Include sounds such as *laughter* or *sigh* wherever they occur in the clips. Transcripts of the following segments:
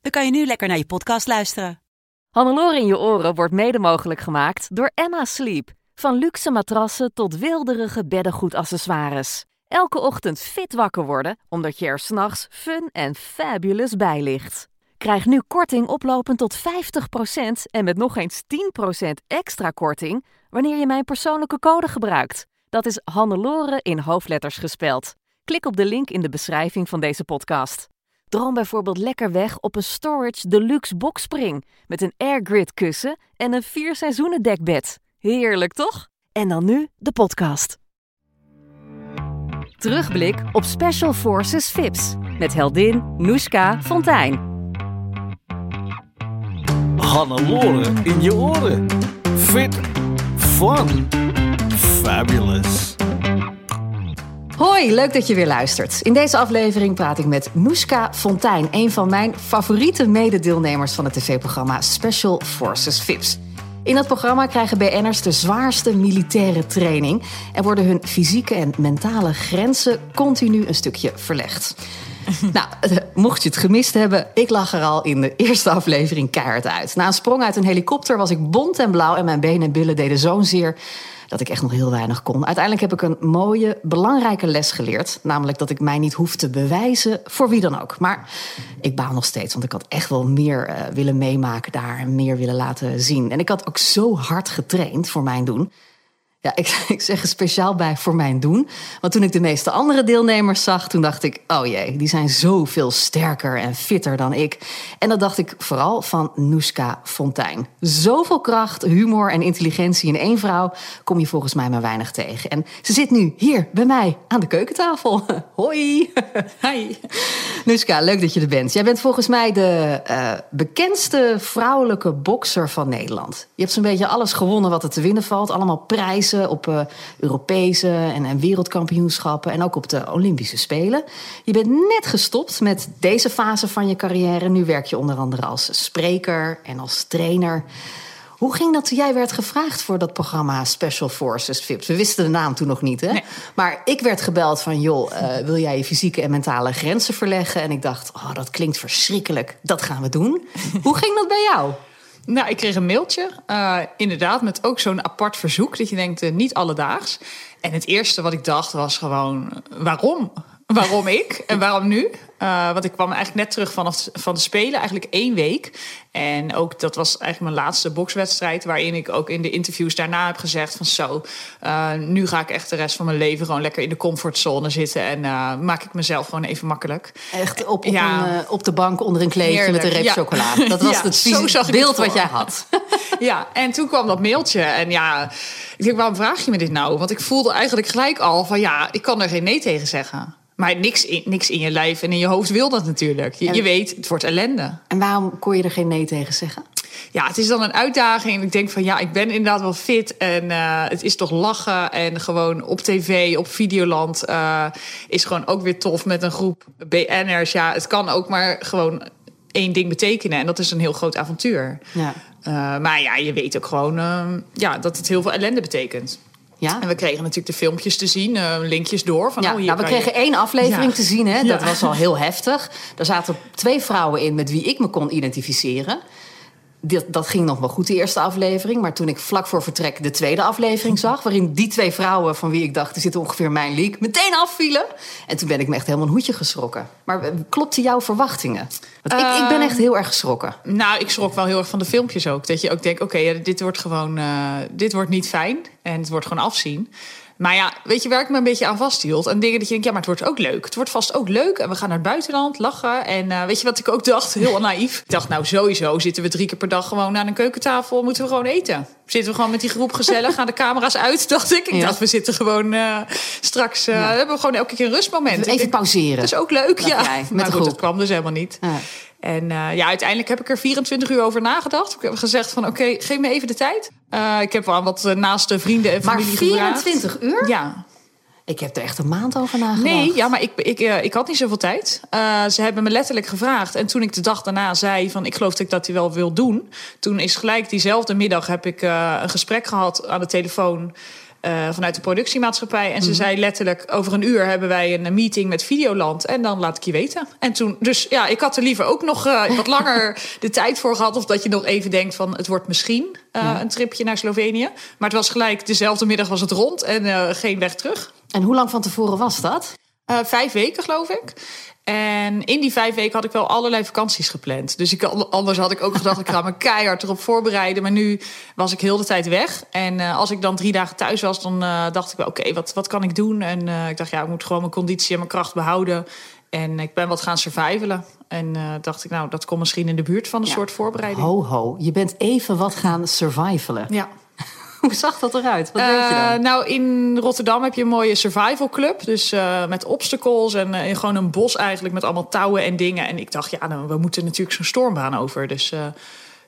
dan kan je nu lekker naar je podcast luisteren. Hannelore in je oren wordt mede mogelijk gemaakt door Emma Sleep. Van luxe matrassen tot wilderige beddengoedaccessoires. Elke ochtend fit wakker worden, omdat je er s'nachts fun en fabulous bij ligt. Krijg nu korting oplopend tot 50% en met nog eens 10% extra korting wanneer je mijn persoonlijke code gebruikt. Dat is Hannelore in hoofdletters gespeld. Klik op de link in de beschrijving van deze podcast. Droom bijvoorbeeld lekker weg op een Storage Deluxe boxspring met een airgrid kussen en een vier seizoenen dekbed. Heerlijk toch? En dan nu de podcast. Terugblik op Special Forces VIPS met heldin Noeska Fontijn. Hannelore in je oren. Fit, fun, fabulous. Hoi, leuk dat je weer luistert. In deze aflevering praat ik met Noeska Fontijn, een van mijn favoriete mededeelnemers van het tv-programma Special Forces VIPS. In dat programma krijgen BN'ers de zwaarste militaire training en worden hun fysieke en mentale grenzen continu een stukje verlegd. *laughs* nou, eh, mocht je het gemist hebben, ik lag er al in de eerste aflevering keihard uit. Na een sprong uit een helikopter was ik bont en blauw en mijn benen en billen deden zo'n zeer dat ik echt nog heel weinig kon. Uiteindelijk heb ik een mooie, belangrijke les geleerd. Namelijk dat ik mij niet hoef te bewijzen voor wie dan ook. Maar ik baal nog steeds, want ik had echt wel meer uh, willen meemaken daar en meer willen laten zien. En ik had ook zo hard getraind voor mijn doen. Ja, ik, *laughs* ik zeg er speciaal bij voor mijn doen. Want toen ik de meeste andere deelnemers zag, toen dacht ik: oh jee, die zijn zoveel sterker en fitter dan ik. En dat dacht ik vooral van Noeska Fontijn. Zoveel kracht, humor en intelligentie in één vrouw kom je volgens mij maar weinig tegen. En ze zit nu hier bij mij aan de keukentafel. *laughs* Hoi. *laughs* Hi. Noeska, leuk dat je er bent. Jij bent volgens mij de uh, bekendste vrouwelijke bokser van Nederland. Je hebt zo'n beetje alles gewonnen wat er te winnen valt. Allemaal prijzen op uh, Europese en, en, wereldkampioenschappen en ook op de Olympische Spelen. Je bent net gestopt met deze fase van je carrière. Nu werk je onder andere als spreker en als trainer. Hoe ging dat toen jij werd gevraagd voor dat programma Special Forces VIPS? We wisten de naam toen nog niet, hè? Nee. Maar ik werd gebeld van, joh, uh, wil jij je fysieke en mentale grenzen verleggen? En ik dacht, oh, dat klinkt verschrikkelijk. Dat gaan we doen. *laughs* Hoe ging dat bij jou? Nou, ik kreeg een mailtje, uh, inderdaad, met ook zo'n apart verzoek. Dat je denkt, uh, niet alledaags. En het eerste wat ik dacht was gewoon, waarom? Waarom ik en waarom nu? Uh, want ik kwam eigenlijk net terug vanaf van de Spelen, eigenlijk één week. En ook dat was eigenlijk mijn laatste bokswedstrijd, waarin ik ook in de interviews daarna heb gezegd van zo, uh, nu ga ik echt de rest van mijn leven gewoon lekker in de comfortzone zitten en uh, maak ik mezelf gewoon even makkelijk. Echt op, op, ja. een, op de bank onder een kleedje Heerlijk. met een reep ja. chocola. Dat was ja, het ik beeld wat jij had. ja, en toen kwam dat mailtje en ja, ik denk waarom vraag je me dit nou? Want ik voelde eigenlijk gelijk al van ja, ik kan er geen nee tegen zeggen. Maar niks in, niks in je lijf en in je hoofd wil dat natuurlijk. Je, je weet, het wordt ellende. En waarom kon je er geen nee tegen zeggen? Ja, het is dan een uitdaging. Ik denk van ja, ik ben inderdaad wel fit. En uh, het is toch lachen. En gewoon op tv, op Videoland, uh, is gewoon ook weer tof met een groep BN'ers. Ja, het kan ook maar gewoon één ding betekenen. En dat is een heel groot avontuur. Ja. Uh, maar ja, je weet ook gewoon ja, dat het heel veel ellende betekent. Ja. En we kregen natuurlijk de filmpjes te zien, uh, linkjes door. Van, ja, oh, hier nou, we kregen je... één aflevering ja. te zien, hè? dat was al heel *laughs* heftig. Daar zaten twee vrouwen in met wie ik me kon identificeren. Dat, dat ging nog wel goed, de eerste aflevering. Maar toen ik vlak voor vertrek de tweede aflevering zag... waarin die twee vrouwen van wie ik dacht, die zitten ongeveer mijn league... meteen afvielen. En toen ben ik me echt helemaal een hoedje geschrokken. Maar eh, klopte jouw verwachtingen? Want ik, ik ben echt heel erg geschrokken. Nou, ik schrok wel heel erg van de filmpjes ook. Dat je ook denkt, oké, ja, dit wordt gewoon... Uh, dit wordt niet fijn en het wordt gewoon afzien. Maar ja, weet je waar ik me een beetje aan vasthield? En dingen dat je denkt, ja, maar het wordt ook leuk. Het wordt vast ook leuk. En we gaan naar het buitenland, lachen. En uh, weet je wat ik ook dacht? Heel naïef. Ik dacht, nou, sowieso zitten we drie keer per dag gewoon aan een keukentafel. Moeten we gewoon eten. Zitten we gewoon met die groep gezellig. Gaan de camera's uit, dacht ik. Ik Ja. dacht, we zitten gewoon uh, straks... Uh, hebben we gewoon elke keer een rustmoment. Even pauzeren. Dat is ook leuk, ja. jij, met maar goed, dat kwam dus helemaal niet. Ja. En uh, ja, uiteindelijk heb ik er 24 uur over nagedacht. Ik heb gezegd van oké, geef me even de tijd. Uh, ik heb wel wat naaste vrienden en familie Maar 24 gevraagd. uur? Ja. Ik heb er echt een maand over nagedacht. Nee, ja, maar ik, ik, uh, ik had niet zoveel tijd. Ze hebben me letterlijk gevraagd. En toen ik de dag daarna zei van ik geloof dat ik dat hij wel wil doen. Toen is gelijk diezelfde middag heb ik een gesprek gehad aan de telefoon. Uh, vanuit de productiemaatschappij. En ze mm. zei letterlijk: over een uur hebben wij een meeting met Videoland. En dan laat ik je weten. En toen, dus ja, ik had er liever ook nog uh, wat *laughs* langer de tijd voor gehad. Of dat je nog even denkt: van het wordt misschien uh, ja. een tripje naar Slovenië. Maar het was gelijk, dezelfde middag was het rond en geen weg terug. En hoe lang van tevoren was dat? Vijf weken, geloof ik. En in die vijf weken had ik wel allerlei vakanties gepland. Dus ik, anders had ik ook gedacht, ik ga me *laughs* keihard erop voorbereiden. Maar nu was ik heel de tijd weg. En uh, als ik dan drie dagen thuis was, dan uh, dacht ik wel, oké, okay, wat, wat kan ik doen? En uh, ik dacht, ja, ik moet gewoon mijn conditie en mijn kracht behouden. En ik ben wat gaan survivalen. En dacht ik, nou, dat komt misschien in de buurt van een ja. soort voorbereiding. Ho, ho, je bent even wat gaan survivalen. Ja. *laughs* Hoe zag dat eruit? Wat weet je dan? Nou, in Rotterdam heb je een mooie survival club. Dus uh, met obstacles en uh, gewoon een bos eigenlijk met allemaal touwen en dingen. En ik dacht, ja, nou, we moeten natuurlijk zo'n stormbaan over. Dus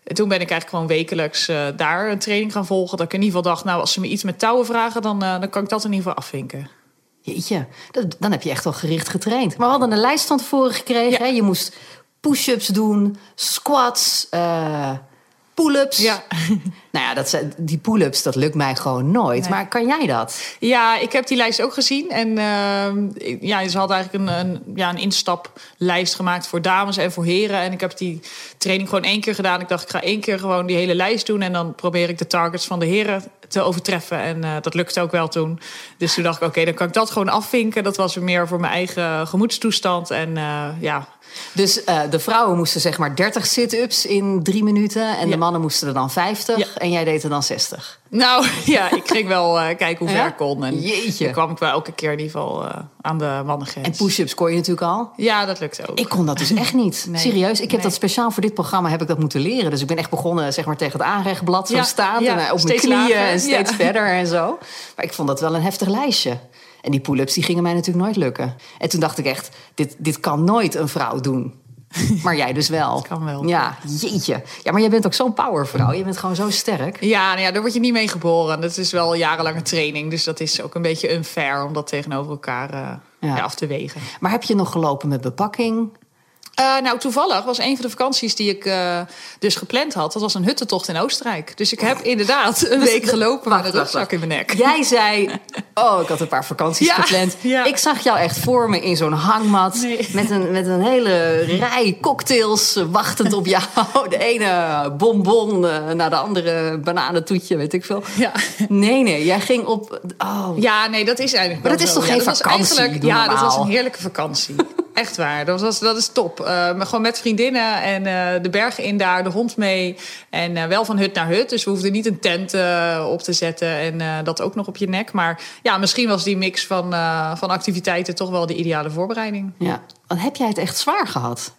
toen ben ik eigenlijk gewoon wekelijks daar een training gaan volgen. Dat ik in ieder geval dacht, nou, als ze me iets met touwen vragen, dan, dan kan ik dat in ieder geval afvinken. Jeetje, dan heb je echt wel gericht getraind. Maar we hadden een lijst van tevoren gekregen. Ja. Hè? Je moest push-ups doen, squats, pull-ups. Ja. *laughs* Nou ja, dat, zijn- die pull-ups, dat lukt mij gewoon nooit. Nee. Maar kan jij dat? Ja, ik heb die lijst ook gezien. En ehm, ja, ze hadden eigenlijk een, een, ja, een instaplijst gemaakt voor dames en voor heren. En ik heb die training gewoon één keer gedaan. Ik dacht, ik ga één keer gewoon die hele lijst doen. En dan probeer ik de targets van de heren te overtreffen. En eh, dat lukte ook wel toen. Dus toen dacht ik, oké, dan kan ik dat gewoon afvinken. Dat was meer voor mijn eigen gemoedstoestand. En eh, ja, Dus eh, de vrouwen moesten zeg maar 30 sit-ups in drie minuten. En de mannen moesten er dan 50. Ja. En jij deed er dan 60. nou *laughs* ja, ik ging wel eh, kijken hoe ver Ja? ik kon. En Jeetje. dan kwam ik wel elke keer in ieder geval eh, aan de mannengrens. En push-ups kon je natuurlijk al. Ja, dat lukte ook. Ik kon dat dus echt niet. *laughs* Nee. Serieus, ik heb Nee. dat speciaal voor dit programma heb ik dat moeten leren. Dus ik ben echt begonnen zeg maar, tegen het aanrechtblad zo ja, en op mijn knieën lager, en steeds verder en zo. Maar ik vond dat wel een heftig lijstje. En die pull-ups die gingen mij natuurlijk nooit lukken. En toen dacht ik echt, dit, dit kan nooit een vrouw doen. *laughs* Maar jij dus wel. Dat kan wel. Ja, jeetje. Ja, maar jij bent ook zo'n powervrouw. Je bent gewoon zo sterk. Ja, nou ja, daar word je niet mee geboren. Dat is wel jarenlange training. Dus dat is ook een beetje unfair om dat tegenover elkaar eh, Ja. ja, af te wegen. Maar heb je nog gelopen met bepakking? Eh, nou, toevallig was een van de vakanties die ik eh, dus gepland had. Dat was een huttentocht in Oostenrijk. Dus ik heb inderdaad een week gelopen met een rugzak in mijn nek. Jij zei, *laughs* oh, ik had een paar vakanties Ja, gepland. ja. Ik zag jou echt voor me in zo'n hangmat. Nee. Met, een, met een hele rij cocktails eh, wachtend op jou. *laughs* De ene bonbon naar de andere bananentoetje, weet ik veel. Ja. Nee, nee, jij ging op... Oh, Ja, nee, dat is eigenlijk Maar dat is toch geen vakantie? Ja, dat was een heerlijke vakantie. Echt waar, dat, was, dat is top. Eh, maar gewoon met vriendinnen en eh, de bergen in daar, de hond mee. En eh, wel van hut naar hut. Dus we hoefden niet een tent op te zetten en dat ook nog op je nek. Maar ja, misschien was die mix van, van activiteiten toch wel de ideale voorbereiding. ja. Want heb jij het echt zwaar gehad?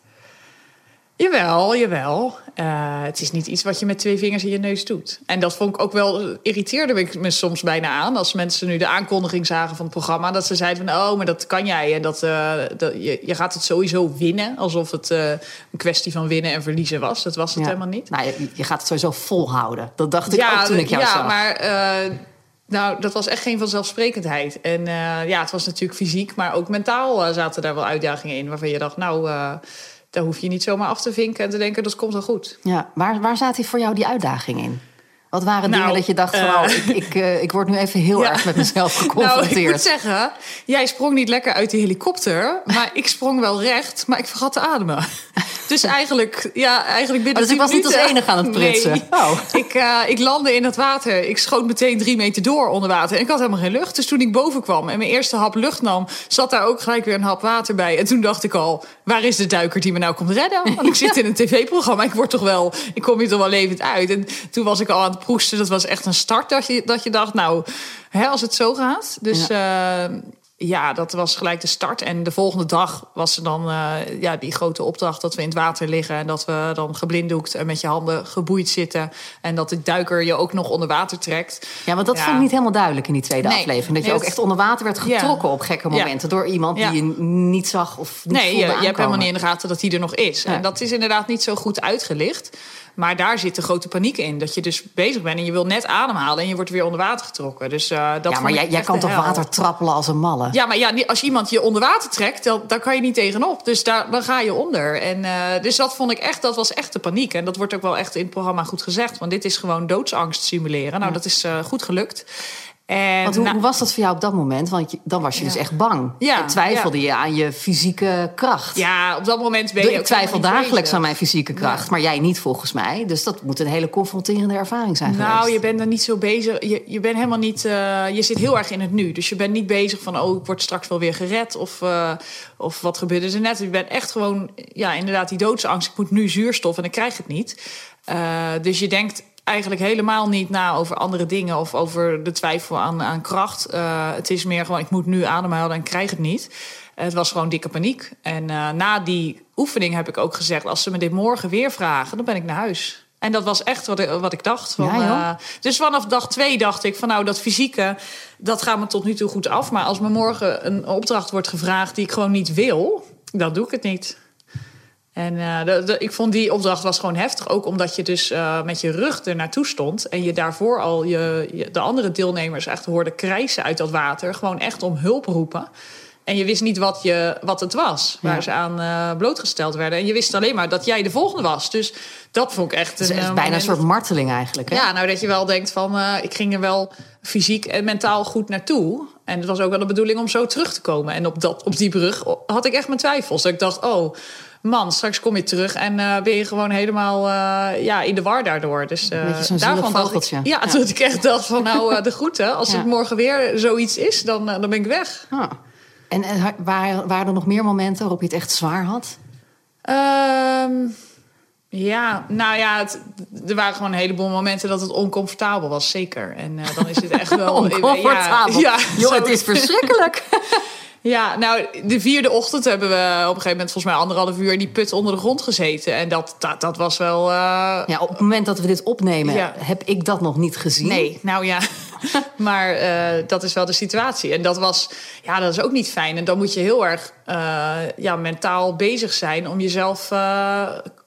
Jawel, jawel. Eh, het is niet iets wat je met twee vingers in je neus doet. En dat vond ik ook wel, irriteerde ik me soms bijna aan. Als mensen nu de aankondiging zagen van het programma. Dat ze zeiden van, oh, maar dat kan jij. En dat, eh, dat, je, je gaat het sowieso winnen. Alsof het eh, een kwestie van winnen en verliezen was. Dat was het Ja. helemaal niet. Nou, je, je gaat het sowieso volhouden. Dat dacht ik ook toen ik jou ja, zag. maar eh, nou, dat was echt geen vanzelfsprekendheid. En ja, het was natuurlijk fysiek, maar ook mentaal zaten daar wel uitdagingen in. Waarvan je dacht, nou, daar hoef je niet zomaar af te vinken en te denken, dat komt wel goed. Ja, waar, waar zaten voor jou die uitdaging in? Wat waren Nou, dingen dat je dacht, van, eh, oh, ik, ik, eh, ik word nu even heel Ja. erg met mezelf *laughs* Nou, geconfronteerd. ik moet zeggen, jij sprong niet lekker uit die helikopter. Maar ik sprong wel recht, maar ik vergat te ademen. *laughs* Dus eigenlijk, ja, eigenlijk binnen Oh, dus ik 10 was niet als enige aan het prutsen? Nee. Oh. *laughs* Ik, eh, ik landde in het water. Ik schoot meteen drie meter door onder water. En ik had helemaal geen lucht. Dus toen ik boven kwam en mijn eerste hap lucht nam... zat daar ook gelijk weer een hap water bij. En toen dacht ik al, waar is de duiker die me nou komt redden? Want ik zit in een tv-programma. Ik word toch wel, ik kom hier toch wel levend uit. En toen was ik al aan het proesten. Dat was echt een start dat je, dat je dacht, nou, hè, als het zo gaat. Dus ja. ja, dat was gelijk de start. En de volgende dag was er dan eh, ja, die grote opdracht dat we in het water liggen. En dat we dan geblinddoekt en met je handen geboeid zitten. En dat de duiker je ook nog onder water trekt. Ja, want dat Ja. vond ik niet helemaal duidelijk in die tweede Nee. aflevering. Dat je Nee, ook echt onder water werd Ja. getrokken op gekke Ja. momenten. Door iemand die je niet zag of niet Nee, je, je hebt helemaal niet in de gaten dat die er nog is. En dat is inderdaad niet zo goed uitgelicht. Maar daar zit de grote paniek in. Dat je dus bezig bent en je wil net ademhalen... en je wordt weer onder water getrokken. Dus, eh, dat Ja, maar jij, jij kan toch water trappelen als een malle? Ja, maar ja, als iemand je onder water trekt, dan, dan kan je niet tegenop. Dus daar, dan ga je onder. En, eh, dus dat vond ik echt, dat was echt de paniek. En dat wordt ook wel echt in het programma goed gezegd. Want dit is gewoon doodsangst simuleren. Nou, dat is eh, goed gelukt. En, Want hoe, nou, hoe was dat voor jou op dat moment? Want je- dan was je dus echt bang. Ja, En twijfelde je aan je fysieke kracht. ja, op dat moment ben je ik twijfel dagelijks bezig. aan mijn fysieke kracht. Maar jij niet volgens mij. Dus dat moet een hele confronterende ervaring zijn Nou, geweest. je bent er niet zo bezig. Je, je bent helemaal niet. eh, je zit heel erg in het nu. Dus je bent niet bezig van. Oh, ik word straks wel weer gered. Of, eh, of wat gebeurde er net. Je bent echt gewoon. Ja, inderdaad, die doodsangst. Ik moet nu zuurstof en ik krijg het niet. Eh, dus je denkt eigenlijk helemaal niet na over andere dingen. Of over de twijfel aan, aan kracht. Eh, het is meer gewoon. Ik moet nu ademhalen en krijg het niet. Het was gewoon dikke paniek. En eh, na die oefening heb ik ook gezegd: als ze me dit morgen weer vragen, dan ben ik naar huis. En dat was echt wat ik, wat ik dacht. Van, Ja, eh, dus vanaf dag twee dacht ik van nou, dat fysieke, dat gaat me tot nu toe goed af. Maar als me morgen een opdracht wordt gevraagd die ik gewoon niet wil, dan doe ik het niet. En eh, de, de- ik vond die opdracht was gewoon heftig. Ook omdat je dus eh, met je rug er naartoe stond. En je daarvoor al je, je- de andere deelnemers echt hoorde krijsen uit dat water. Gewoon echt om hulp roepen. En je wist niet wat, je, wat het was, waar Ja. ze aan eh, blootgesteld werden. En je wist alleen maar dat jij de volgende was. Dus dat vond ik echt... Het is een, echt eh, bijna een soort marteling eigenlijk. Hè? ja, nou dat je wel denkt van, ik ging er wel fysiek en mentaal goed naartoe. En het was ook wel de bedoeling om zo terug te komen. En op, dat, op die brug had ik echt mijn twijfels. Dat ik dacht, oh man, straks kom je terug en eh, ben je gewoon helemaal eh, ja, in de war daardoor. Dus zo'n daarvan dacht vogeltje. ik, ja, Ja. dat ik echt dacht van, nou de groeten. Als Ja. het morgen weer zoiets is, dan, dan ben ik weg. Ah. En, en waren, waren er nog meer momenten waarop je het echt zwaar had? Ehm, ja, nou ja, het, er waren gewoon een heleboel momenten dat het oncomfortabel was, zeker. En dan is het echt wel... *laughs* Oncomfortabel. Ja, het is verschrikkelijk. *laughs* Ja, nou, de vierde ochtend hebben we op een gegeven moment volgens mij anderhalf uur in die put onder de grond gezeten. En dat, dat, dat was wel. eh, ja, op het moment dat we dit opnemen, Ja. heb ik dat nog niet gezien. Nee, nou ja. *laughs* maar eh, dat is wel de situatie. En dat was, ja, dat is ook niet fijn. En dan moet je heel erg eh, ja, mentaal bezig zijn om jezelf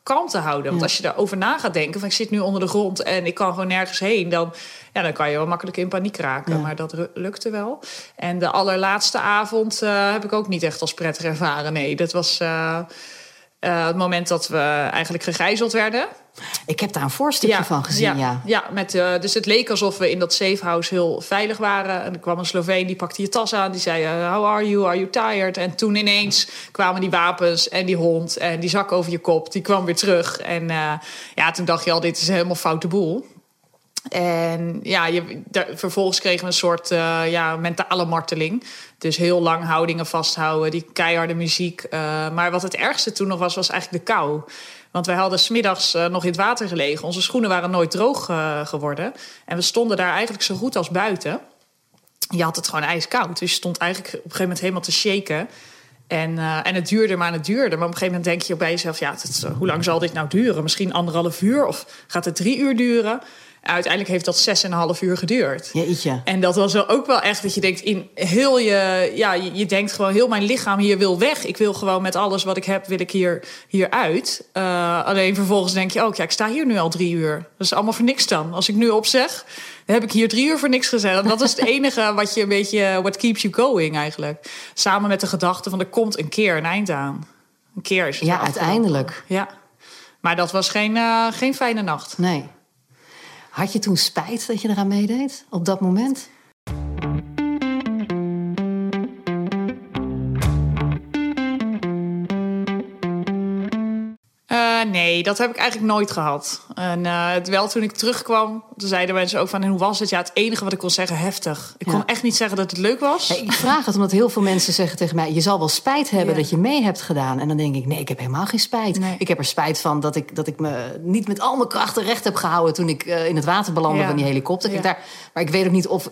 kalm te houden. Want als je daarover na gaat denken, van ik zit nu onder de grond en ik kan gewoon nergens heen, dan, ja, dan kan je wel makkelijk in paniek raken. Ja. Maar dat lukte wel. En de allerlaatste avond eh, heb ik ook niet echt als prettig ervaren. Nee, dat was. eh, eh, het moment dat we eigenlijk gegijzeld werden. Ik heb daar een voorstukje van gezien, ja. ja, met, eh, dus het leek alsof we in dat safehouse heel veilig waren. En er kwam een Sloveen, die pakte je tas aan. Die zei, eh, how are you? Are you tired? En toen ineens kwamen die wapens en die hond en die zak over je kop. Die kwam weer terug. En ja, toen dacht je al, dit is een helemaal foute boel. En ja, je, vervolgens kregen we een soort eh, ja, mentale marteling. Dus heel lang houdingen vasthouden, die keiharde muziek. Eh, maar wat het ergste toen nog was, was eigenlijk de kou. Want wij hadden smiddags uh, nog in het water gelegen. Onze schoenen waren nooit droog geworden. En we stonden daar eigenlijk zo goed als buiten. Je had het gewoon ijskoud. Dus je stond eigenlijk op een gegeven moment helemaal te shaken. En, en het duurde maar en het duurde. Maar op een gegeven moment denk je bij jezelf... ja, hoe lang zal dit nou duren? Misschien anderhalf uur of gaat het drie uur duren? Uiteindelijk heeft dat zes en een half uur geduurd. Jeetje. En dat was wel ook wel echt dat je denkt in heel je, ja, je, je denkt gewoon heel mijn lichaam hier wil weg. Ik wil gewoon met alles wat ik heb, wil ik hier, hier uit. Uh, alleen vervolgens denk je ook, ja, ik sta hier nu al drie uur. Dat is allemaal voor niks dan. Als ik nu opzeg, dan heb ik hier drie uur voor niks gezegd. En dat is het *laughs* enige wat je een beetje, what keeps you going eigenlijk. Samen met de gedachte van er komt een keer een eind aan. Een keer is het Ja, uiteindelijk. Ja. Maar dat was geen, uh, geen fijne nacht. Nee. Had je toen spijt dat je eraan meedeed op dat moment? Nee, dat heb ik eigenlijk nooit gehad. En uh, wel toen ik terugkwam, toen zeiden mensen ook van... en hoe was het? Ja, het enige wat ik kon zeggen, heftig. Ik ja. kon echt niet zeggen dat het leuk was. Nee, ik vraag het omdat heel veel mensen zeggen tegen mij... je zal wel spijt hebben ja. dat je mee hebt gedaan. En dan denk ik, nee, ik heb helemaal geen spijt. Nee. Ik heb er spijt van dat ik, dat ik me niet met al mijn krachten recht heb gehouden... toen ik uh, in het water belandde ja. van die helikopter. Daar, maar ik weet ook niet of...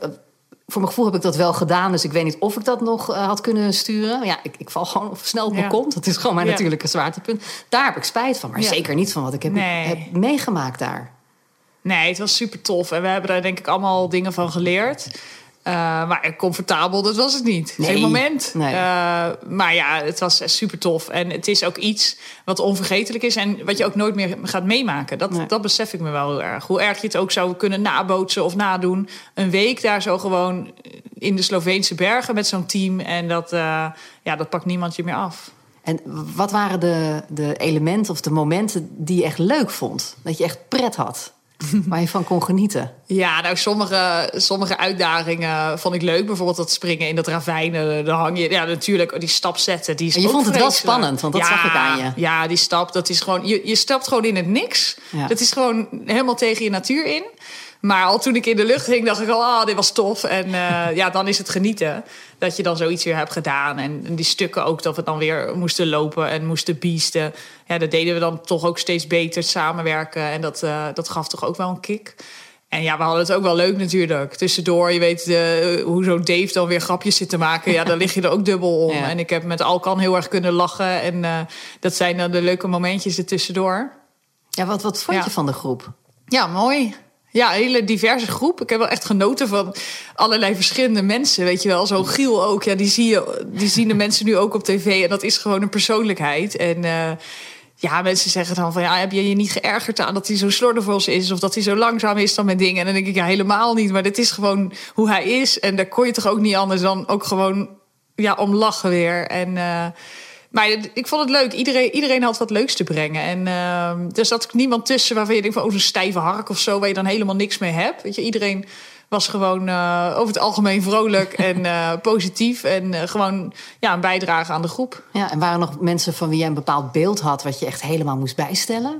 voor mijn gevoel heb ik dat wel gedaan. Dus ik weet niet of ik dat nog eh, had kunnen sturen. Ja, ik, ik val gewoon snel op mijn Ja. kont. Dat is gewoon mijn Ja. natuurlijke zwaartepunt. Daar heb ik spijt van. Maar Ja. zeker niet van wat ik heb, Nee. heb meegemaakt daar. Nee, het was super tof. En we hebben daar denk ik allemaal dingen van geleerd. Eh, maar comfortabel, dat was het niet. Nee. Geen moment. Nee. Eh, maar ja, het was super tof. En het is ook iets wat onvergetelijk is. En wat je ook nooit meer gaat meemaken. Dat, Nee. dat besef ik me wel heel erg. Hoe erg je het ook zou kunnen nabootsen of nadoen. Een week daar zo gewoon in de Sloveense bergen met zo'n team. En dat, eh, ja, dat pakt niemand je meer af. En wat waren de, de elementen of de momenten die je echt leuk vond? Dat je echt pret had? *laughs* Waar je van kon genieten? Ja, nou, sommige, sommige uitdagingen vond ik leuk. Bijvoorbeeld dat springen in dat ravijn. eh, Daar hang je, ja, natuurlijk, die stap zetten. Die is En je vond het wel spannend, want dat ja, zag ik aan je. Ja, die stap, dat is gewoon... Je, je stapt gewoon in het niks. Ja. Dat is gewoon helemaal tegen je natuur in. Maar al toen ik in de lucht hing, dacht ik al, ah, dit was tof. En eh, *laughs* ja, dan is het genieten dat je dan zoiets weer hebt gedaan. En, die stukken ook, dat we dan weer moesten lopen en moesten biesten. Ja, dat deden we dan toch ook steeds beter samenwerken. En dat, eh, dat gaf toch ook wel een kick. En ja, we hadden het ook wel leuk natuurlijk. Tussendoor, je weet eh, hoe zo'n Dave dan weer grapjes zit te maken. Ja, dan lig je er ook dubbel om. *laughs* Ja. En ik heb met Alkan heel erg kunnen lachen. En eh, dat zijn dan de leuke momentjes ertussendoor. Ja, wat, wat vond Ja. je van de groep? Ja, mooi. Ja, een hele diverse groep. Ik heb wel echt genoten van allerlei verschillende mensen. Weet je wel, zo Giel ook. Ja, die, zie je, die zien de mensen nu ook op tv. En dat is gewoon een persoonlijkheid. En eh, ja, mensen zeggen dan van... Ja, heb je je niet geërgerd aan dat hij zo slordervol is... of dat hij zo langzaam is dan met dingen? En dan denk ik, ja, helemaal niet. Maar dit is gewoon hoe hij is. En daar kon je toch ook niet anders dan ook gewoon ja, om lachen weer. En... eh, maar ik vond het leuk. Iedereen, iedereen had wat leuks te brengen. En uh, er zat niemand tussen waarvan je denkt van... oh, zo'n stijve hark of zo... waar je dan helemaal niks mee hebt. Weet je, iedereen was gewoon uh, over het algemeen vrolijk *laughs* en uh, positief. En uh, gewoon ja, een bijdrage aan de groep. Ja, en waren er nog mensen van wie jij een bepaald beeld had... wat je echt helemaal moest bijstellen?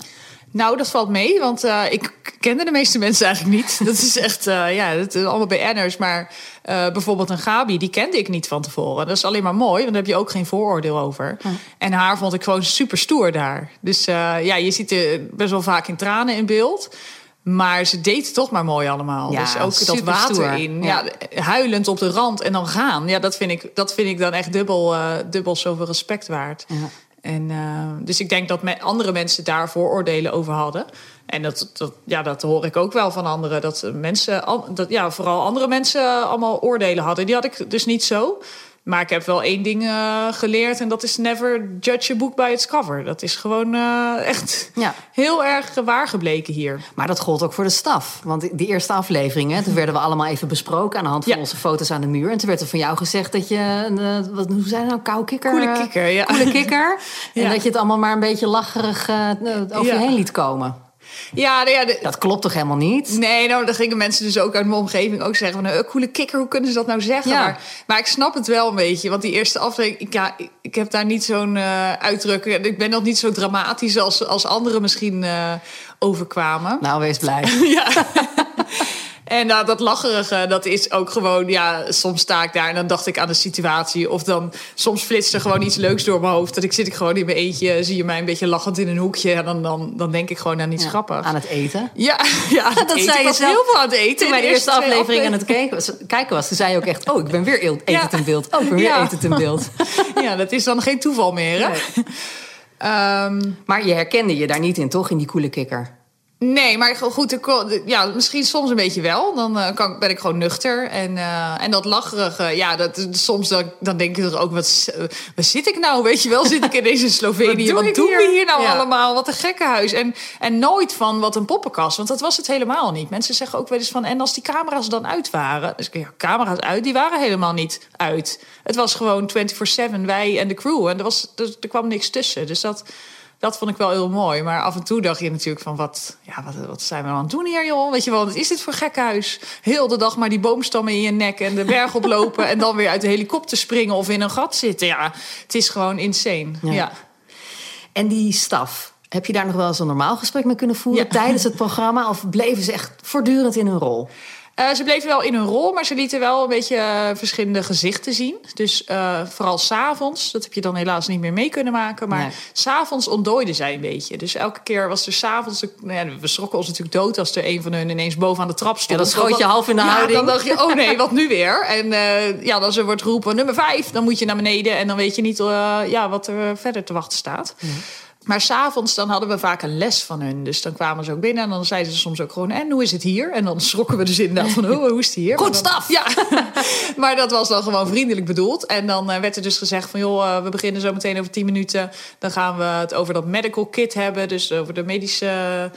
Nou, dat valt mee, want uh, ik kende de meeste mensen eigenlijk niet. Dat is echt, uh, ja, dat is allemaal BN'ers. Maar uh, bijvoorbeeld een Gabi, die kende ik niet van tevoren. Dat is alleen maar mooi, want daar heb je ook geen vooroordeel over. Hm. En haar vond ik gewoon super stoer daar. Dus ja, je ziet er best wel vaak in tranen in beeld. Maar ze deed het toch maar mooi allemaal. Ja, dus ook dat water stoer. in. Ja. ja. huilend op de rand en dan gaan. Ja, dat vind ik, dat vind ik dan echt dubbel, dubbel zoveel respect waard. Ja. En, uh, dus ik denk dat me andere mensen daar vooroordelen over hadden. En dat, dat, ja, dat hoor ik ook wel van anderen. Dat mensen, dat, ja, vooral andere mensen allemaal oordelen hadden. Die had ik dus niet zo. Maar ik heb wel één ding uh, geleerd. En dat is never judge a book by its cover. Dat is gewoon uh, echt *laughs* ja. heel erg waar gebleken hier. Maar dat gold ook voor de staf. Want die eerste aflevering, hè, toen werden we allemaal even besproken... aan de hand van ja. onze foto's aan de muur. En toen werd er van jou gezegd dat je... Uh, wat, hoe zei je nou? Koukikker? Koele kikker, ja. Koele kikker. *laughs* En ja. dat je het allemaal maar een beetje lacherig over je heen liet komen. Ja, nou ja de, dat klopt toch helemaal niet? Nee, nou, dan gingen mensen dus ook uit mijn omgeving ook zeggen... van, een coole kikker, hoe kunnen ze dat nou zeggen? Ja. Maar, maar ik snap het wel een beetje. Want die eerste aflevering, ik, ja, ik, heb daar niet zo'n uh, uitdrukking... ik ben nog niet zo dramatisch als, als anderen misschien uh, overkwamen. Nou, wees blij. *laughs* ja. *laughs* En uh, dat lacherige, dat is ook gewoon, ja, soms sta ik daar en dan dacht ik aan de situatie. Of dan, soms flitst er gewoon iets leuks door mijn hoofd. Dat ik zit ik gewoon in mijn eentje, zie je mij een beetje lachend in een hoekje. En dan, dan, dan denk ik gewoon aan iets ja, grappigs. Aan het eten? Ja, *laughs* ja het dat eten. zei je zelf. heel veel aan het eten. Toen mijn eerste aflevering aan het kijken was, kijken was, toen zei je ook echt... oh, ik ben weer eten Ja. in beeld. Oh, ik ben *laughs* weer Ja. eten in beeld. *laughs* Ja, dat is dan geen toeval meer, hè? Nee. Ehm, Maar je herkende je daar niet in, toch? In die koele kikker? Nee, maar goed, ik ja, misschien soms een beetje wel. Dan eh, kan, ben ik gewoon nuchter. En, eh, en dat lacherige, ja, dat, soms dan, dan denk je er ook, wat, waar zit ik nou? Weet je wel, zit ik in deze *laughs* Slovenië? Wat doe ik doen hier? we hier nou Ja. allemaal? Wat een gekkenhuis. En, en nooit van wat een poppenkast, want dat was het helemaal niet. Mensen zeggen ook wel eens van, en als die camera's dan uit waren? Dus ik, ja, camera's uit, die waren helemaal niet uit. Het was gewoon 24-7, wij en de crew. En er, was, er, er kwam niks tussen. Dus dat... Dat vond ik wel heel mooi. Maar af en toe dacht je natuurlijk van... wat, ja, wat, wat zijn we nou aan het doen hier, joh? Weet je wel, wat is dit voor gekhuis? Heel de dag maar die boomstammen in je nek... en de berg oplopen... en dan weer uit de helikopter springen of in een gat zitten. Ja, het is gewoon insane. Ja. Ja. En die staf, heb je daar nog wel eens een normaal gesprek mee kunnen voeren... Ja. tijdens het programma? Of bleven ze echt voortdurend in hun rol? Eh, ze bleven wel in hun rol, maar ze lieten wel een beetje eh, verschillende gezichten zien. Dus uh, vooral s'avonds, dat heb je dan helaas niet meer mee kunnen maken. Maar Nee. s'avonds ontdooiden zij een beetje. Dus elke keer was er s'avonds... Nou ja, we schrokken ons natuurlijk dood als er een van hun ineens bovenaan de trap stond. Ja, dan schoot je half in de ja, houding. dan dacht je, oh nee, wat nu weer? En ja, als er wordt geroepen nummer vijf, dan moet je naar beneden. En dan weet je niet ja, wat er verder te wachten staat. Maar s'avonds dan hadden we vaak een les van hun. Dus dan kwamen ze ook binnen en dan zeiden ze soms ook gewoon... en hoe is het hier? En dan schrokken we dus inderdaad van, oh, hoe is het hier? Goed staf! Ja, *laughs* maar dat was dan gewoon vriendelijk bedoeld. En dan eh, werd er dus gezegd van... joh, eh, we beginnen zo meteen over 10 minuten. Dan gaan we het over dat medical kit hebben. Dus over de medische...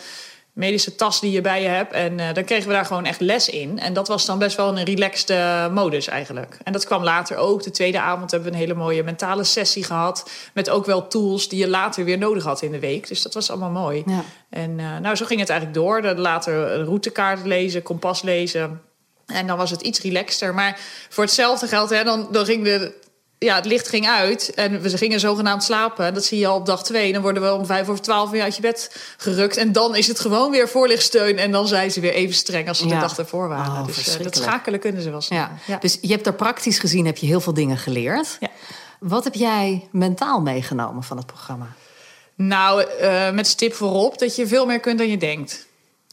Medische tas die je bij je hebt. En eh, dan kregen we daar gewoon echt les in. En dat was dan best wel een relaxed eh, modus eigenlijk. En dat kwam later ook. De tweede avond hebben we een hele mooie mentale sessie gehad. Met ook wel tools die je later weer nodig had in de week. Dus dat was allemaal mooi. Ja. En eh, nou, zo ging het eigenlijk door. Dan Later een routekaart lezen, kompas lezen. En dan was het iets relaxter. Maar voor hetzelfde geld, hè, dan, dan ging de, ja, het licht ging uit. En we gingen zogenaamd slapen. Dat zie je al op dag twee. Dan worden we om vijf over twaalf weer uit je bed gerukt. En dan is het gewoon weer voorlichtsteun. En dan zijn ze weer even streng als ze Ja. de dag ervoor waren. Oh, dus eh, dat schakelen kunnen ze wel. Ja. Dus je hebt er praktisch gezien heb je heel veel dingen geleerd. Ja. Wat heb jij mentaal meegenomen van het programma? Nou, eh, met stip voorop dat je veel meer kunt dan je denkt.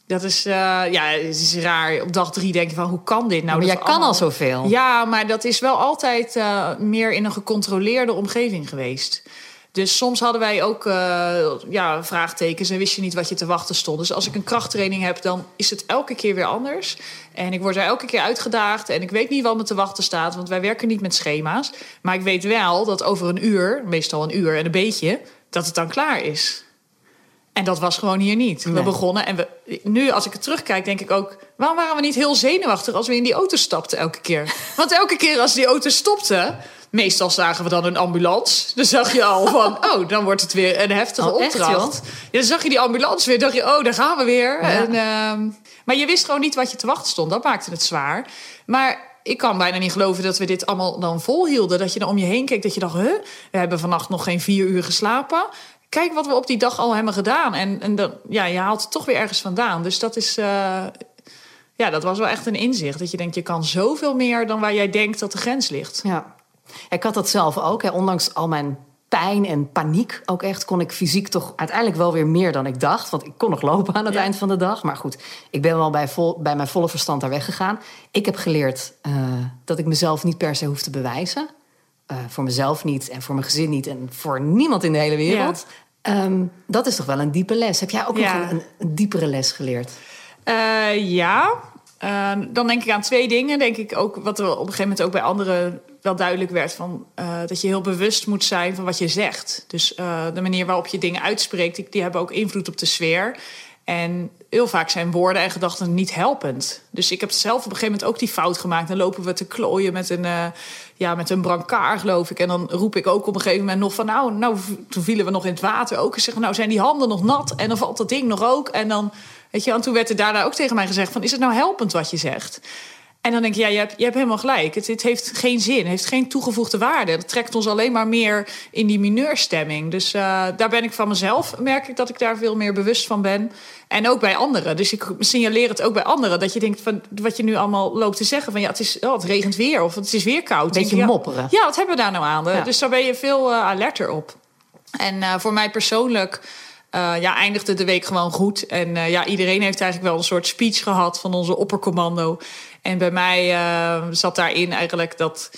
Dat is, eh, ja, het is raar. Op dag drie denk je van, hoe kan dit nou? maar jij kan allemaal- al zoveel. Ja, maar dat is wel altijd eh, meer in een gecontroleerde omgeving geweest. Dus soms hadden wij ook eh, ja, vraagtekens en wist je niet wat je te wachten stond. Dus als ik een krachttraining heb, dan is het elke keer weer anders. En ik word er elke keer uitgedaagd en ik weet niet wat me te wachten staat, want wij werken niet met schema's. Maar ik weet wel dat over een uur, meestal een uur en een beetje, dat het dan klaar is. En dat was gewoon hier niet. We Nee. begonnen en we, nu als ik het terugkijk, denk ik ook... waarom waren we niet heel zenuwachtig als we in die auto stapten elke keer? *laughs* Want elke keer als die auto stopte... meestal zagen we dan een ambulance. Dan zag je al van, *laughs* oh, dan wordt het weer een heftige Oh, echt, opdracht. Ja, dan zag je die ambulance weer, dacht je, oh, daar gaan we weer. Ja. En, ehm, maar je wist gewoon niet wat je te wachten stond. Dat maakte het zwaar. Maar ik kan bijna niet geloven dat we dit allemaal dan volhielden. Dat je dan om je heen keek, dat je dacht, huh, we hebben vannacht nog geen vier uur geslapen. Kijk wat we op die dag al hebben gedaan. En, en dan, ja, je haalt het toch weer ergens vandaan. Dus dat is, eh, ja, dat was wel echt een inzicht. Dat je denkt, je kan zoveel meer dan waar jij denkt dat de grens ligt. Ja. Ik had dat zelf ook. Hè. Ondanks al mijn pijn en paniek ook echt... kon ik fysiek toch uiteindelijk wel weer meer dan ik dacht. Want ik kon nog lopen aan het Ja. eind van de dag. Maar goed, ik ben wel bij, vol, bij mijn volle verstand daar weggegaan. Ik heb geleerd eh, dat ik mezelf niet per se hoef te bewijzen. Eh, voor mezelf niet en voor mijn gezin niet... en voor niemand in de hele wereld. Ehm, dat is toch wel een diepe les. Heb jij ook Ja. nog een, een diepere les geleerd? Eh, ja, Eh, dan denk ik aan twee dingen. Denk ik ook wat er op een gegeven moment ook bij anderen wel duidelijk werd van eh, dat je heel bewust moet zijn van wat je zegt. Dus eh, de manier waarop je dingen uitspreekt, die, die hebben ook invloed op de sfeer. En heel vaak zijn woorden en gedachten niet helpend. Dus ik heb zelf op een gegeven moment ook die fout gemaakt. Dan lopen we te klooien met een, eh, ja, met een brancard, geloof ik. En dan roep ik ook op een gegeven moment nog van... nou, nou toen vielen we nog in het water ook. En zeggen, nou zijn die handen nog nat? En dan valt dat ding nog ook. En dan, weet je, en toen werd er daarna ook tegen mij gezegd... van is het nou helpend wat je zegt? En dan denk je, ja, je hebt, je hebt helemaal gelijk. Het, het heeft geen zin, het heeft geen toegevoegde waarde. Het trekt ons alleen maar meer in die mineurstemming. Dus eh, daar ben ik van mezelf, merk ik dat ik daar veel meer bewust van ben. En ook bij anderen. Dus ik signaleer het ook bij anderen. Dat je denkt, van wat je nu allemaal loopt te zeggen... van ja, het, is, oh, het regent weer of het is weer koud. Beetje Denk je, ja, mopperen. Ja, wat hebben we daar nou aan? Ja. Dus daar ben je veel eh, alerter op. En eh, voor mij persoonlijk eh, ja, eindigde de week gewoon goed. En eh, ja, iedereen heeft eigenlijk wel een soort speech gehad van onze oppercommando. En bij mij eh, zat daarin eigenlijk dat,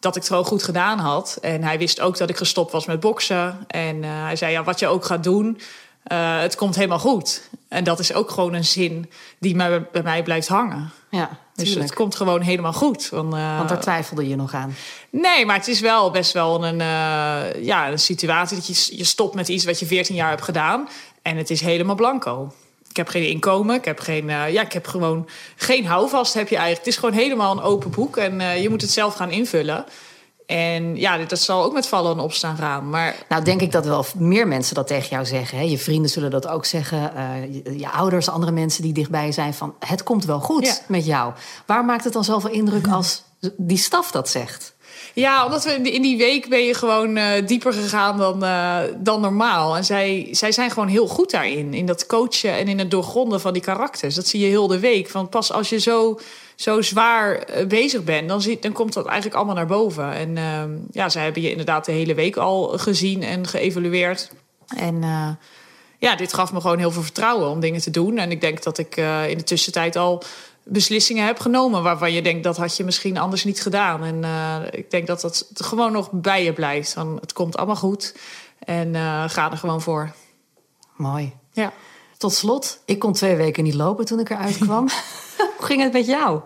dat ik het gewoon goed gedaan had. En hij wist ook dat ik gestopt was met boksen. En hij zei, ja, wat je ook gaat doen, het komt helemaal goed. En dat is ook gewoon een zin die bij mij blijft hangen. Ja, Dus het komt gewoon helemaal goed. Want, eh, Want daar twijfelde je nog aan. Nee, maar het is wel best wel een, eh, ja, een situatie dat je, je stopt met iets wat je 14 jaar hebt gedaan. En het is helemaal blanco. Ik heb geen inkomen, ik heb, geen, eh, ja, ik heb gewoon geen houvast heb je eigenlijk. Het is gewoon helemaal een open boek en je moet het zelf gaan invullen. En ja, dat zal ook met vallen en opstaan gaan. Maar Nou, denk ik dat wel meer mensen dat tegen jou zeggen. Hè? Je vrienden zullen dat ook zeggen. eh, je, je ouders, andere mensen die dichtbij zijn van... het komt wel goed Ja. met jou. Waar maakt het dan zoveel indruk als die staf dat zegt? Ja, omdat we in die- week ben je gewoon eh, dieper gegaan dan, eh, dan normaal. En zij, zij zijn gewoon heel goed daarin. In dat coachen en in het doorgronden van die karakters. Dat zie je heel de week. Want pas als je zo, zo zwaar eh, bezig bent, dan, dan komt dat eigenlijk allemaal naar boven. En ehm, ja, zij hebben je inderdaad de hele week al gezien en geëvalueerd. En ja, dit gaf me gewoon heel veel vertrouwen om dingen te doen. En ik denk dat ik in de tussentijd al beslissingen heb genomen waarvan je denkt dat had je misschien anders niet gedaan. En eh, ik denk dat dat gewoon nog bij je blijft. Van, het komt allemaal goed en eh, ga er gewoon voor. Mooi. Ja. Tot slot, ik kon twee weken niet lopen toen ik eruit kwam. *laughs* Hoe ging het met jou?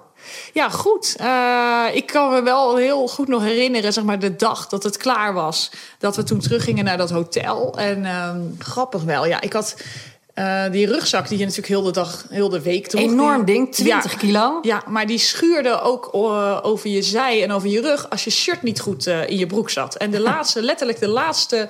Ja, goed. Eh, ik kan me wel heel goed nog herinneren, zeg maar, de dag dat het klaar was. Dat we toen teruggingen naar dat hotel. En ehm, grappig wel, ja, ik had eh, die rugzak die je natuurlijk heel de dag, heel de week droeg. Enorm ding, 20 Ja. kilo. Ja, maar die schuurde ook eh, over je zij en over je rug als je shirt niet goed eh, in je broek zat. En de *laughs* laatste, letterlijk de laatste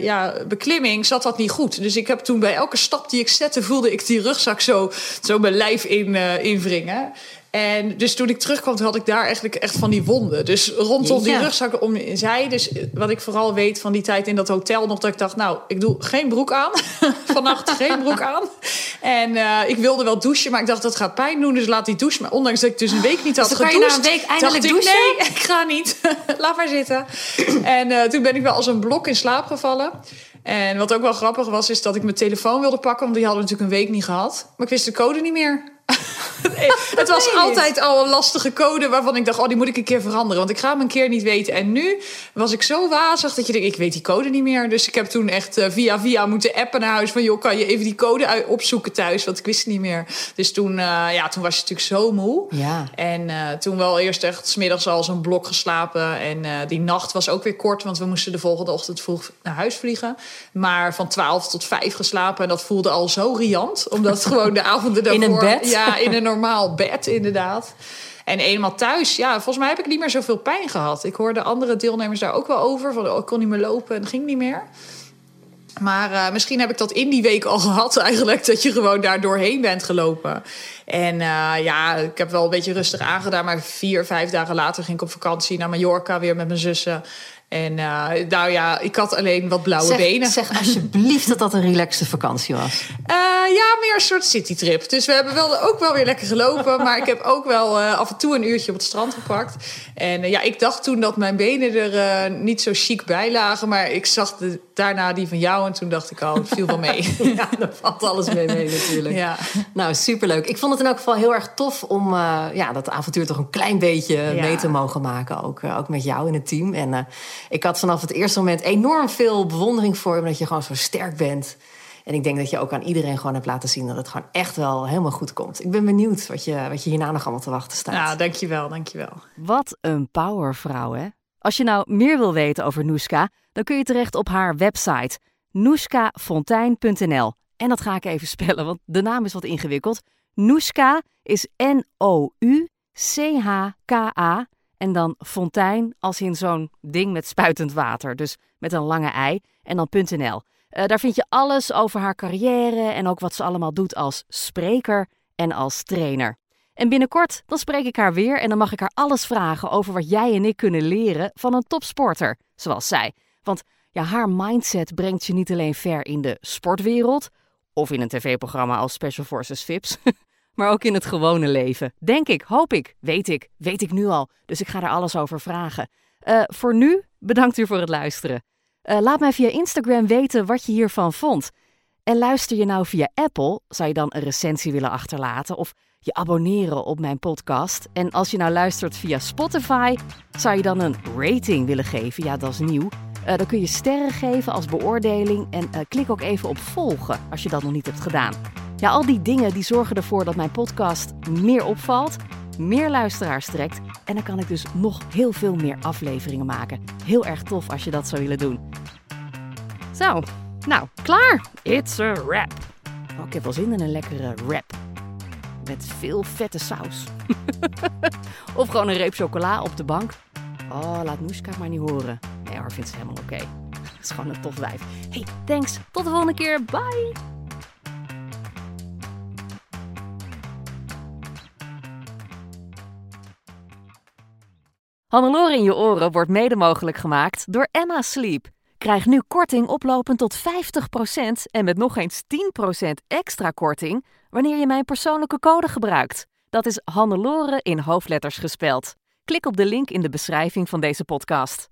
ja, beklimming zat dat niet goed. Dus ik heb toen bij elke stap die ik zette, voelde ik die rugzak zo, zo mijn lijf in, invringen. En dus toen ik terugkwam, toen had ik daar eigenlijk echt van die wonden. Dus rondom die Jeetje. rugzak om zij. Dus wat ik vooral weet van die tijd in dat hotel nog, dat ik dacht, nou, ik doe geen broek aan. *laughs* Vannacht geen broek aan. En eh, ik wilde wel douchen, maar ik dacht, dat gaat pijn doen. Dus laat die douche. Maar ondanks dat ik dus een week niet had Dus gedoucht. na een week eindelijk dacht ik, douchen? nee, *laughs* ik ga niet. *laughs* laat maar zitten. en eh, toen ben ik wel als een blok in slaap gevallen. En wat ook wel grappig was, is dat ik mijn telefoon wilde pakken. Want die hadden we natuurlijk een week niet gehad. Maar ik wist de code niet meer. *laughs* het was altijd al een lastige code waarvan ik dacht, oh, die moet ik een keer veranderen. Want ik ga hem een keer niet weten. En nu was ik zo wazig dat je denkt, ik weet die code niet meer. Dus ik heb toen echt eh, via via moeten appen naar huis van, joh, kan je even die code opzoeken thuis? Want ik wist het niet meer. Dus toen, eh, ja, toen was je natuurlijk zo moe. Ja. En eh, toen wel eerst echt smiddags al zo'n blok geslapen. En die nacht was ook weer kort, want we moesten de volgende ochtend vroeg naar huis vliegen. Maar van 12 tot 5 geslapen. En dat voelde al zo riant. Omdat gewoon de avonden daarvoor... In een bed? Ja, in een normaal bed inderdaad. En eenmaal thuis, ja, volgens mij heb ik niet meer zoveel pijn gehad. Ik hoorde andere deelnemers daar ook wel over. Van, oh, ik kon niet meer lopen en ging niet meer. Maar eh, misschien heb ik dat in die week al *laughs* gehad eigenlijk. Dat je gewoon daar doorheen bent gelopen. En eh, ja, ik heb wel een beetje rustig aangedaan. Maar vier, vijf dagen later ging ik op vakantie naar Mallorca weer met mijn zussen. En eh, nou ja, ik had alleen wat blauwe Zeg, benen. zeg alsjeblieft dat dat een relaxte vakantie was. Eh, ja, meer een soort citytrip. Dus we hebben wel ook wel weer lekker gelopen. maar ik heb ook wel af en toe een uurtje op het strand gepakt. En ja, ik dacht toen dat mijn benen er niet zo chic bij lagen. Maar ik zag de, daarna die van jou en toen dacht ik, oh, het viel wel mee. *laughs* Ja, daar valt alles mee mee natuurlijk. ja. Nou, superleuk. Ik vond het in elk geval heel erg tof om eh, ja, dat avontuur toch een klein beetje Ja. mee te mogen maken. Ook, eh, ook met jou in het team. En eh, ik had vanaf het eerste moment enorm veel bewondering voor je, omdat je gewoon zo sterk bent. En ik denk dat je ook aan iedereen gewoon hebt laten zien dat het gewoon echt wel helemaal goed komt. Ik ben benieuwd wat je, wat je hierna nog allemaal te wachten staat. Nou, dankjewel, dankjewel. Wat een powervrouw, hè? Als je nou meer wil weten over Noeska, dan kun je terecht op haar website noeskafontein.nl. En dat ga ik even spellen, want de naam is wat ingewikkeld. Noeska is N-O-U-C-H-K-A en dan fontein als in zo'n ding met spuitend water. Dus met een lange ei en dan .nl. Eh, daar vind je alles over haar carrière en ook wat ze allemaal doet als spreker en als trainer. En binnenkort dan spreek ik haar weer en dan mag ik haar alles vragen over wat jij en ik kunnen leren van een topsporter, zoals zij. Want ja, haar mindset brengt je niet alleen ver in de sportwereld of in een tv-programma als Special Forces Vips, *laughs* maar ook in het gewone leven. Denk ik, hoop ik, weet ik, weet ik nu al. Dus ik ga daar alles over vragen. Eh, voor nu, bedankt u voor het luisteren. Eh, laat mij via Instagram weten wat je hiervan vond. En luister je nou via Apple, zou je dan een recensie willen achterlaten of je abonneren op mijn podcast. En als je nou luistert via Spotify, zou je dan een rating willen geven. Ja, dat is nieuw. Eh, dan kun je sterren geven als beoordeling en eh, klik ook even op volgen als je dat nog niet hebt gedaan. Ja, al die dingen die zorgen ervoor dat mijn podcast meer opvalt, meer luisteraars trekt en dan kan ik dus nog heel veel meer afleveringen maken. Heel erg tof als je dat zou willen doen. Zo, nou, klaar. It's a wrap. Oh, ik heb wel zin in een lekkere wrap. Met veel vette saus. *laughs* of gewoon een reep chocola op de bank. Oh, laat Noeska maar niet horen. Hoor, vindt ze helemaal oké. Het is gewoon een tof wijf. Hey, thanks. Tot de volgende keer. Bye. Hannelore in je oren wordt mede mogelijk gemaakt door Emma Sleep. Krijg nu korting oplopend tot 50% en met nog eens 10% extra korting wanneer je mijn persoonlijke code gebruikt. Dat is Hannelore in hoofdletters gespeld. Klik op de link in de beschrijving van deze podcast.